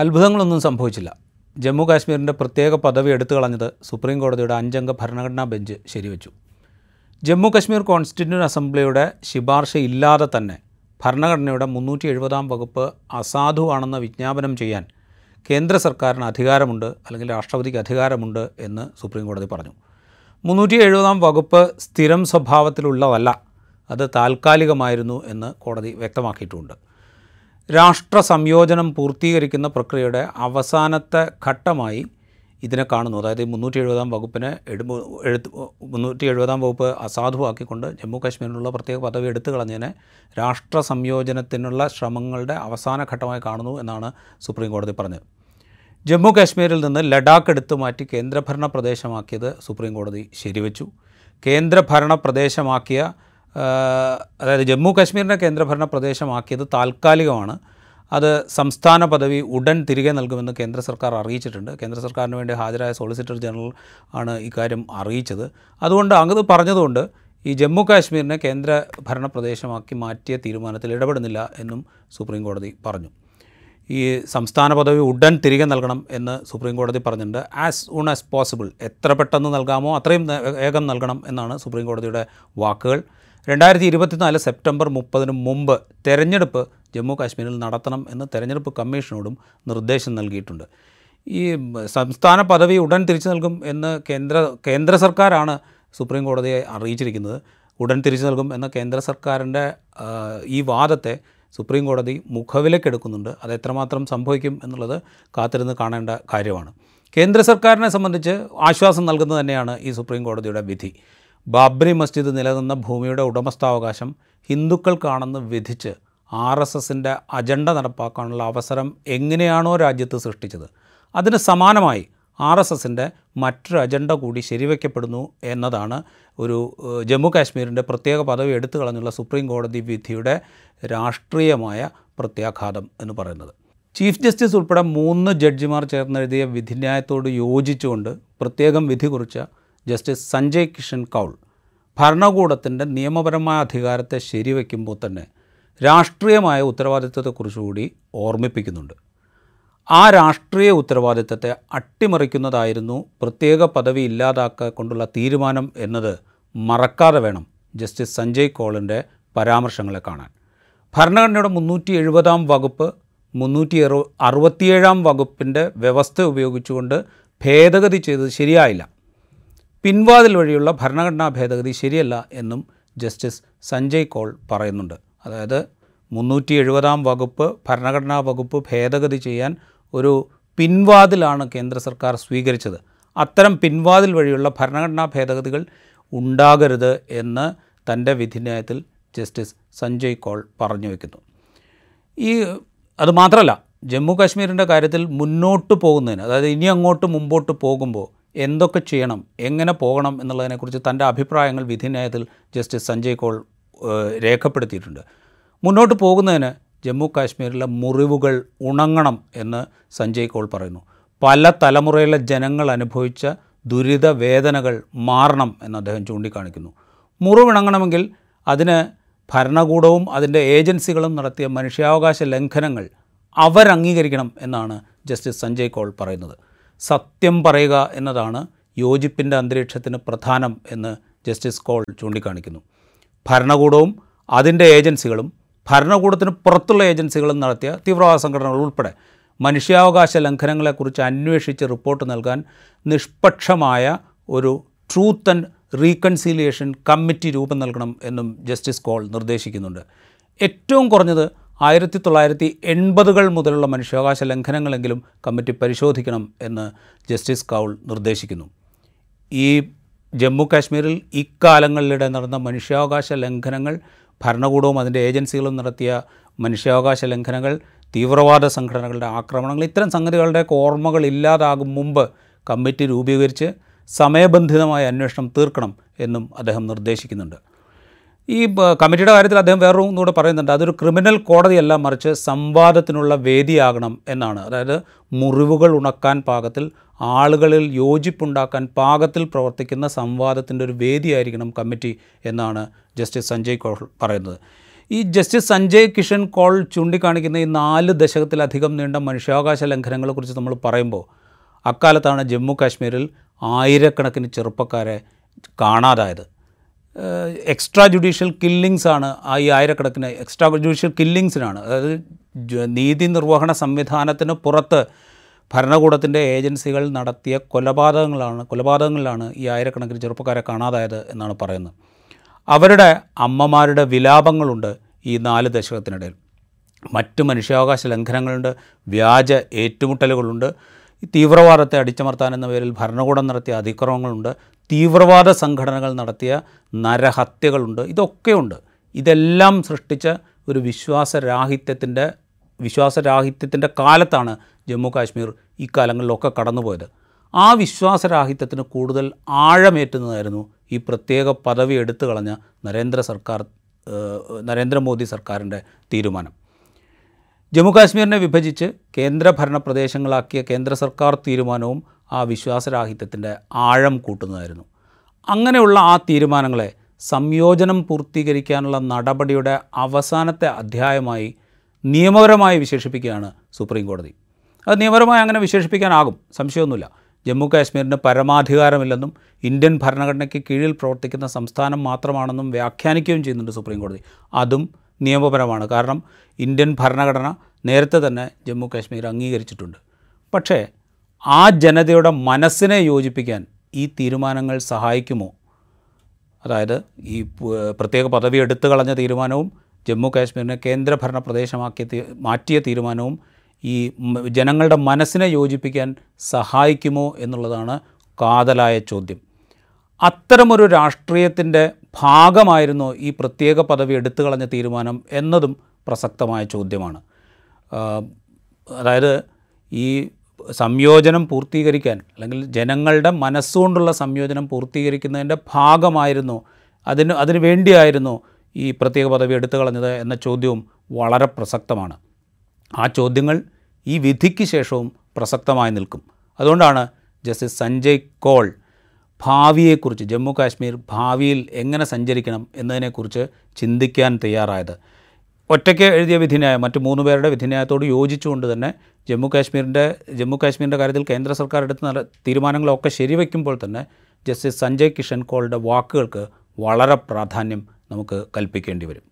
അത്ഭുതങ്ങളൊന്നും സംഭവിച്ചില്ല. ജമ്മു കാശ്മീരിന്റെ പ്രത്യേക പദവി എടുത്തു കളഞ്ഞത് സുപ്രീം കോടതിയുടെ അഞ്ചംഗ ഭരണഘടനാ ബെഞ്ച് ശരിവെച്ചു. ജമ്മു കശ്മീർ കോൺസ്റ്റിറ്റ്യൂന്റ് അസംബ്ലിയുടെ ശിപാർശ ഇല്ലാതെ തന്നെ ഭരണഘടനയുടെ മുന്നൂറ്റി എഴുപതാം വകുപ്പ് അസാധുവാണെന്ന് വിജ്ഞാപനം ചെയ്യാൻ കേന്ദ്ര സർക്കാരിന് അധികാരമുണ്ട് അല്ലെങ്കിൽ രാഷ്ട്രപതിക്ക് അധികാരമുണ്ട് എന്ന് സുപ്രീം കോടതി പറഞ്ഞു. മുന്നൂറ്റി എഴുപതാം വകുപ്പ് സ്ഥിരം സ്വഭാവത്തിലുള്ളതല്ല അത് താൽക്കാലികമായിരുന്നു എന്ന് കോടതി വ്യക്തമാക്കിയിട്ടുമുണ്ട് രാഷ്ട്ര സംയോജനം പൂർത്തീകരിക്കുന്ന പ്രക്രിയയുടെ അവസാനത്തെ ഘട്ടമായി ഇതിനെ കാണുന്നു. അതായത് മുന്നൂറ്റി എഴുപതാം വകുപ്പിനെ എടു എഴുത്ത് മുന്നൂറ്റി എഴുപതാം വകുപ്പ് അസാധുവാക്കിക്കൊണ്ട് ജമ്മു കാശ്മീരിനുള്ള പ്രത്യേക പദവി എടുത്തു കളഞ്ഞതിനെ രാഷ്ട്ര സംയോജനത്തിനുള്ള ശ്രമങ്ങളുടെ അവസാന ഘട്ടമായി കാണുന്നു എന്നാണ് സുപ്രീം കോടതി പറഞ്ഞത്. ജമ്മു കാശ്മീരിൽ നിന്ന് ലഡാക്ക് എടുത്തു മാറ്റി കേന്ദ്രഭരണ പ്രദേശമാക്കിയത് സുപ്രീം കോടതി ശരിവച്ചു. കേന്ദ്രഭരണ പ്രദേശമാക്കിയ അതായത് ജമ്മു കാശ്മീരിനെ കേന്ദ്രഭരണ പ്രദേശമാക്കിയത് താൽക്കാലികമാണ്. അത് സംസ്ഥാന പദവി ഉടൻ തിരികെ നൽകുമെന്ന് കേന്ദ്ര സർക്കാർ അറിയിച്ചിട്ടുണ്ട്. കേന്ദ്ര സർക്കാരിന് വേണ്ടി ഹാജരായ സോളിസിറ്റർ ജനറൽ ആണ് ഇക്കാര്യം അറിയിച്ചത്. അതുകൊണ്ട് അങ്ങ് പറഞ്ഞതുകൊണ്ട് ഈ ജമ്മു കാശ്മീരിനെ കേന്ദ്ര ഭരണ പ്രദേശമാക്കി മാറ്റിയ തീരുമാനത്തിൽ ഇടപെടുന്നില്ല എന്നും സുപ്രീം കോടതി പറഞ്ഞു. ഈ സംസ്ഥാന പദവി ഉടൻ തിരികെ നൽകണം എന്ന് സുപ്രീം കോടതി പറഞ്ഞിട്ടുണ്ട്. ആസ് സൂൺ ആസ് പോസിബിൾ എത്ര പെട്ടെന്ന് നൽകാമോ അത്രയും വേഗം നൽകണം എന്നാണ് സുപ്രീം കോടതിയുടെ വാക്കുകൾ. രണ്ടായിരത്തി ഇരുപത്തിനാല് സെപ്റ്റംബർ മുപ്പതിന് മുമ്പ് തെരഞ്ഞെടുപ്പ് ജമ്മു കാശ്മീരിൽ നടത്തണം എന്ന് തെരഞ്ഞെടുപ്പ് കമ്മീഷനോടും നിർദ്ദേശം നൽകിയിട്ടുണ്ട്. ഈ സംസ്ഥാന പദവി ഉടൻ തിരിച്ചു നൽകും എന്ന് കേന്ദ്ര കേന്ദ്ര സർക്കാരാണ് സുപ്രീം കോടതിയെ അറിയിച്ചിരിക്കുന്നത്. ഉടൻ തിരിച്ചു നൽകും എന്ന കേന്ദ്ര സർക്കാരിന്റെ ഈ വാദത്തെ സുപ്രീം കോടതി മുഖവിലക്കെടുക്കുന്നുണ്ട് അത് എത്രമാത്രം സംഭവിക്കും എന്നുള്ളത് കാത്തിരുന്ന് കാണേണ്ട കാര്യമാണ്. കേന്ദ്ര സർക്കാരിനെ സംബന്ധിച്ച് ആശ്വാസം നൽകുന്നത് തന്നെയാണ് ഈ സുപ്രീം കോടതിയുടെ വിധി. ബാബ്രി മസ്ജിദ് നിലനിന്ന ഭൂമിയുടെ ഉടമസ്ഥാവകാശം ഹിന്ദുക്കൾക്കാണെന്ന് വിധിച്ച് ആർ എസ് എസിന്റെ അജണ്ട നടപ്പാക്കാനുള്ള അവസരം എങ്ങനെയാണോ രാജ്യത്ത് സൃഷ്ടിച്ചത് അതിന് സമാനമായി ആർ എസ് എസിന്റെ മറ്റൊരു അജണ്ട കൂടി ശരിവയ്ക്കപ്പെടുന്നു എന്നതാണ് ഒരു ജമ്മു കാശ്മീരിന്റെ പ്രത്യേക പദവി എടുത്തു കളഞ്ഞുള്ള സുപ്രീം കോടതി വിധിയുടെ രാഷ്ട്രീയമായ പ്രത്യാഘാതം എന്ന് പറയുന്നത്. ചീഫ് ജസ്റ്റിസ് ഉൾപ്പെടെ മൂന്ന് ജഡ്ജിമാർ ചേർന്നെഴുതിയ വിധിന്യായത്തോട് യോജിച്ചുകൊണ്ട് പ്രത്യേകം വിധി കുറിച്ച ജസ്റ്റിസ് സഞ്ജയ് കിഷൻ കൗൾ ഭരണകൂടത്തിന്റെ നിയമപരമായ അധികാരത്തെ ശരിവയ്ക്കുമ്പോൾ തന്നെ രാഷ്ട്രീയമായ ഉത്തരവാദിത്വത്തെക്കുറിച്ചുകൂടി ഓർമ്മിപ്പിക്കുന്നുണ്ട്. ആ രാഷ്ട്രീയ ഉത്തരവാദിത്തത്തെ അട്ടിമറിക്കുന്നതായിരുന്നു പ്രത്യേക പദവി ഇല്ലാതാക്കൊണ്ടുള്ള തീരുമാനം എന്നത് മറക്കാതെ വേണം ജസ്റ്റിസ് സഞ്ജയ് കോളിന്റെ പരാമർശങ്ങളെ കാണാൻ. ഭരണഘടനയുടെ മുന്നൂറ്റി എഴുപതാം വകുപ്പ് മുന്നൂറ്റി അറു അറുപത്തിയേഴാം വകുപ്പിന്റെ വ്യവസ്ഥ ഉപയോഗിച്ചുകൊണ്ട് ഭേദഗതി ചെയ്തത് ശരിയായില്ല. പിൻവാതിൽ വഴിയുള്ള ഭരണഘടനാ ഭേദഗതി ശരിയല്ല എന്നും ജസ്റ്റിസ് സഞ്ജയ് കോൾ പറയുന്നുണ്ട്. അതായത് മുന്നൂറ്റി എഴുപതാം വകുപ്പ് ഭരണഘടനാ വകുപ്പ് ഭേദഗതി ചെയ്യാൻ ഒരു പിൻവാതിലാണ് കേന്ദ്ര സർക്കാർ സ്വീകരിച്ചത്. അത്തരം പിൻവാതിൽ വഴിയുള്ള ഭരണഘടനാ ഭേദഗതികൾ ഉണ്ടാകരുത് എന്ന് തന്റെ വിധിന്യായത്തിൽ ജസ്റ്റിസ് സഞ്ജയ് കോൾ പറഞ്ഞു വയ്ക്കുന്നു ഈ അതുമാത്രമല്ല ജമ്മു കാശ്മീരിന്റെ കാര്യത്തിൽ മുന്നോട്ട് പോകുന്നതിന് അതായത് ഇനി അങ്ങോട്ട് മുമ്പോട്ട് പോകുമ്പോൾ എന്തൊക്കെ ചെയ്യണം എങ്ങനെ പോകണം എന്നുള്ളതിനെക്കുറിച്ച് തന്റെ അഭിപ്രായങ്ങൾ വിധിന്യായത്തിൽ ജസ്റ്റിസ് സഞ്ജയ് കോൾ രേഖപ്പെടുത്തിയിട്ടുണ്ട്. മുന്നോട്ട് പോകുന്നതിന് ജമ്മു കാശ്മീരിലെ മുറിവുകൾ ഉണങ്ങണം എന്ന് സഞ്ജയ് കോൾ പറയുന്നു. പല തലമുറയിലെ ജനങ്ങൾ അനുഭവിച്ച ദുരിത വേദനകൾ മാറണം എന്ന് അദ്ദേഹം ചൂണ്ടിക്കാണിക്കുന്നു. മുറിവിണങ്ങണമെങ്കിൽ അതിന് ഭരണകൂടവും അതിന്റെ ഏജൻസികളും നടത്തിയ മനുഷ്യാവകാശ ലംഘനങ്ങൾ അവരംഗീകരിക്കണം എന്നാണ് ജസ്റ്റിസ് സഞ്ജയ് കോൾ പറയുന്നത്. സത്യം പറയുക എന്നതാണ് യോജിപ്പിന്റെ അന്തരീക്ഷത്തിന് പ്രധാനം എന്ന് ജസ്റ്റിസ് കോൾ ചൂണ്ടിക്കാണിക്കുന്നു. ഭരണകൂടവും അതിന്റെ ഏജൻസികളും ഭരണകൂടത്തിന് പുറത്തുള്ള ഏജൻസികളും നടത്തിയ തീവ്രവാദ സംഘടനകൾ ഉൾപ്പെടെ മനുഷ്യാവകാശ ലംഘനങ്ങളെക്കുറിച്ച് അന്വേഷിച്ച് റിപ്പോർട്ട് നൽകാൻ നിഷ്പക്ഷമായ ഒരു ട്രൂത്ത് ആൻഡ് റീകൺസീലിയേഷൻ കമ്മിറ്റി രൂപം നൽകണം എന്നും ജസ്റ്റിസ് കോൾ നിർദ്ദേശിക്കുന്നുണ്ട്. ഏറ്റവും കുറഞ്ഞത് ആയിരത്തി തൊള്ളായിരത്തി എൺപതുകൾ മുതലുള്ള മനുഷ്യാവകാശ ലംഘനങ്ങളെങ്കിലും കമ്മിറ്റി പരിശോധിക്കണം എന്ന് ജസ്റ്റിസ് കൗൾ നിർദ്ദേശിക്കുന്നു. ഈ ജമ്മു കാശ്മീരിൽ ഇക്കാലങ്ങളിലിടെ നടന്ന മനുഷ്യാവകാശ ലംഘനങ്ങൾ ഭരണകൂടവും അതിന്റെ ഏജൻസികളും നടത്തിയ മനുഷ്യാവകാശ ലംഘനങ്ങൾ തീവ്രവാദ സംഘടനകളുടെ ആക്രമണങ്ങൾ ഇത്തരം സംഗതികളുടെയൊക്കെ ഓർമ്മകൾ ഇല്ലാതാകും മുമ്പ് കമ്മിറ്റി രൂപീകരിച്ച് സമയബന്ധിതമായ അന്വേഷണം തീർക്കണം എന്നും അദ്ദേഹം നിർദ്ദേശിക്കുന്നുണ്ട്. ഈ കമ്മിറ്റിയുടെ കാര്യത്തിൽ അദ്ദേഹം വേറൊരു കൂടെ പറയുന്നുണ്ട്. അതൊരു ക്രിമിനൽ കോടതിയല്ല മറിച്ച് സംവാദത്തിനുള്ള വേദിയാകണം എന്നാണ്. അതായത് മുറിവുകൾ ഉണക്കാൻ പാകത്തിൽ ആളുകളിൽ യോജിപ്പുണ്ടാക്കാൻ പാകത്തിൽ പ്രവർത്തിക്കുന്ന സംവാദത്തിന്റെ ഒരു വേദിയായിരിക്കണം കമ്മിറ്റി എന്നാണ് ജസ്റ്റിസ് സഞ്ജയ് കോൾ പറയുന്നത്. ഈ ജസ്റ്റിസ് സഞ്ജയ് കിഷൻ കോൾ ചൂണ്ടിക്കാണിക്കുന്ന ഈ നാല് ദശകത്തിലധികം നീണ്ട മനുഷ്യാവകാശ ലംഘനങ്ങളെക്കുറിച്ച് നമ്മൾ പറയുമ്പോൾ അക്കാലത്താണ് ജമ്മു കാശ്മീരിൽ ആയിരക്കണക്കിന് ചെറുപ്പക്കാരെ കാണാതായത്. എക്സ്ട്രാ ജുഡീഷ്യൽ കില്ലിങ്സ് ആണ് ആ ഈ ആയിരക്കണക്കിന് എക്സ്ട്രാ ജുഡീഷ്യൽ കില്ലിങ്സിനാണ് അതായത് നീതി നിർവഹണ സംവിധാനത്തിന് പുറത്ത് ഭരണകൂടത്തിന്റെ ഏജൻസികൾ നടത്തിയ കൊലപാതകങ്ങളാണ് കൊലപാതകങ്ങളിലാണ് ഈ ആയിരക്കണക്കിന് ചെറുപ്പക്കാരെ കാണാതായത് എന്നാണ് പറയുന്നത്. അവരുടെ അമ്മമാരുടെ വിലാപങ്ങളുണ്ട് ഈ നാല് ദശകത്തിനിടയിൽ. മറ്റ് മനുഷ്യാവകാശ ലംഘനങ്ങളുണ്ട് വ്യാജ ഏറ്റുമുട്ടലുകളുണ്ട് തീവ്രവാദത്തെ അടിച്ചമർത്താൻ എന്ന പേരിൽ ഭരണകൂടം നടത്തിയ അതിക്രമങ്ങളുണ്ട് തീവ്രവാദ സംഘടനകൾ നടത്തിയ നരഹത്യകളുണ്ട്. ഇതൊക്കെയുണ്ട്. ഇതെല്ലാം സൃഷ്ടിച്ച ഒരു വിശ്വാസരാഹിത്യത്തിന്റെ വിശ്വാസരാഹിത്യത്തിന്റെ കാലത്താണ് ജമ്മു കാശ്മീർ ഈ കാലങ്ങളിലൊക്കെ കടന്നുപോയത്. ആ വിശ്വാസരാഹിത്യത്തിന് കൂടുതൽ ആഴമേറ്റുന്നതായിരുന്നു ഈ പ്രത്യേക പദവി എടുത്തു കളഞ്ഞ നരേന്ദ്ര സർക്കാർ നരേന്ദ്രമോദി സർക്കാരിന്റെ തീരുമാനം. ജമ്മു കാശ്മീരിനെ വിഭജിച്ച് കേന്ദ്രഭരണ പ്രദേശങ്ങളാക്കിയ കേന്ദ്ര സർക്കാർ തീരുമാനവും ആ വിശ്വാസരാഹിത്യത്തിന്റെ ആഴം കൂട്ടുന്നതായിരുന്നു. അങ്ങനെയുള്ള ആ തീരുമാനങ്ങളെ സംയോജനം പൂർത്തീകരിക്കാനുള്ള നടപടിയുടെ അവസാനത്തെ അധ്യായമായി നിയമപരമായി വിശേഷിപ്പിക്കുകയാണ് സുപ്രീം കോടതി. അത് നിയമപരമായി അങ്ങനെ വിശേഷിപ്പിക്കാനാകും സംശയമൊന്നുമില്ല. ജമ്മു കാശ്മീരിന് പരമാധികാരമില്ലെന്നും ഇന്ത്യൻ ഭരണഘടനയ്ക്ക് കീഴിൽ പ്രവർത്തിക്കുന്ന സംസ്ഥാനം മാത്രമാണെന്നും വ്യാഖ്യാനിക്കുകയും ചെയ്യുന്നുണ്ട് സുപ്രീം കോടതി. അതും നിയമപരമാണ്. കാരണം ഇന്ത്യൻ ഭരണഘടന നേരത്തെ തന്നെ ജമ്മു കാശ്മീർ അംഗീകരിച്ചിട്ടുണ്ട്. പക്ഷേ ആ ജനതയുടെ മനസ്സിനെ യോജിപ്പിക്കാൻ ഈ തീരുമാനങ്ങൾ സഹായിക്കുമോ? അതായത് ഈ പ്രത്യേക പദവി എടുത്തു കളഞ്ഞ തീരുമാനവും ജമ്മു കാശ്മീരിനെ കേന്ദ്രഭരണ പ്രദേശമാക്കിയ മാറ്റിയ തീരുമാനവും ഈ ജനങ്ങളുടെ മനസ്സിനെ യോജിപ്പിക്കാൻ സഹായിക്കുമോ എന്നുള്ളതാണ് കാതലായ ചോദ്യം. അത്തരമൊരു രാഷ്ട്രീയത്തിന്റെ ഭാഗമായിരുന്നോ ഈ പ്രത്യേക പദവി എടുത്തു കളഞ്ഞ തീരുമാനം എന്നതും പ്രസക്തമായ ചോദ്യമാണ്. അതായത് ഈ സംയോജനം പൂർത്തീകരിക്കാൻ അല്ലെങ്കിൽ ജനങ്ങളുടെ മനസ്സുകൊണ്ടുള്ള സംയോജനം പൂർത്തീകരിക്കുന്നതിന്റെ ഭാഗമായിരുന്നു. അതിന് അതിനു വേണ്ടിയായിരുന്നു ഈ പ്രത്യേക പദവി എടുത്തു കളഞ്ഞത് എന്ന ചോദ്യവും വളരെ പ്രസക്തമാണ്. ആ ചോദ്യങ്ങൾ ഈ വിധിക്ക് ശേഷവും പ്രസക്തമായി നിൽക്കും. അതുകൊണ്ടാണ് ജസ്റ്റിസ് സഞ്ജയ് കോൾ ഭാവിയെക്കുറിച്ച് ജമ്മു കാശ്മീർ ഭാവിയിൽ എങ്ങനെ സഞ്ചരിക്കണം എന്നതിനെക്കുറിച്ച് ചിന്തിക്കാൻ തയ്യാറായത്. ഒറ്റയ്ക്ക് എഴുതിയ വിധിന്യായം മറ്റ് മൂന്ന് പേരുടെ വിധിന്യായത്തോട് യോജിച്ചുകൊണ്ട് തന്നെ ജമ്മു കാശ്മീരിന്റെ ജമ്മു കാശ്മീരിന്റെ കാര്യത്തിൽ കേന്ദ്ര സർക്കാർ എടുത്ത നല്ല തീരുമാനങ്ങളൊക്കെ ശരിവെക്കുമ്പോൾ തന്നെ ജസ്റ്റിസ് സഞ്ജയ് കിഷൻ കോളുടെ വാക്കുകൾക്ക് വളരെ പ്രാധാന്യം നമുക്ക് കൽപ്പിക്കേണ്ടി വരും.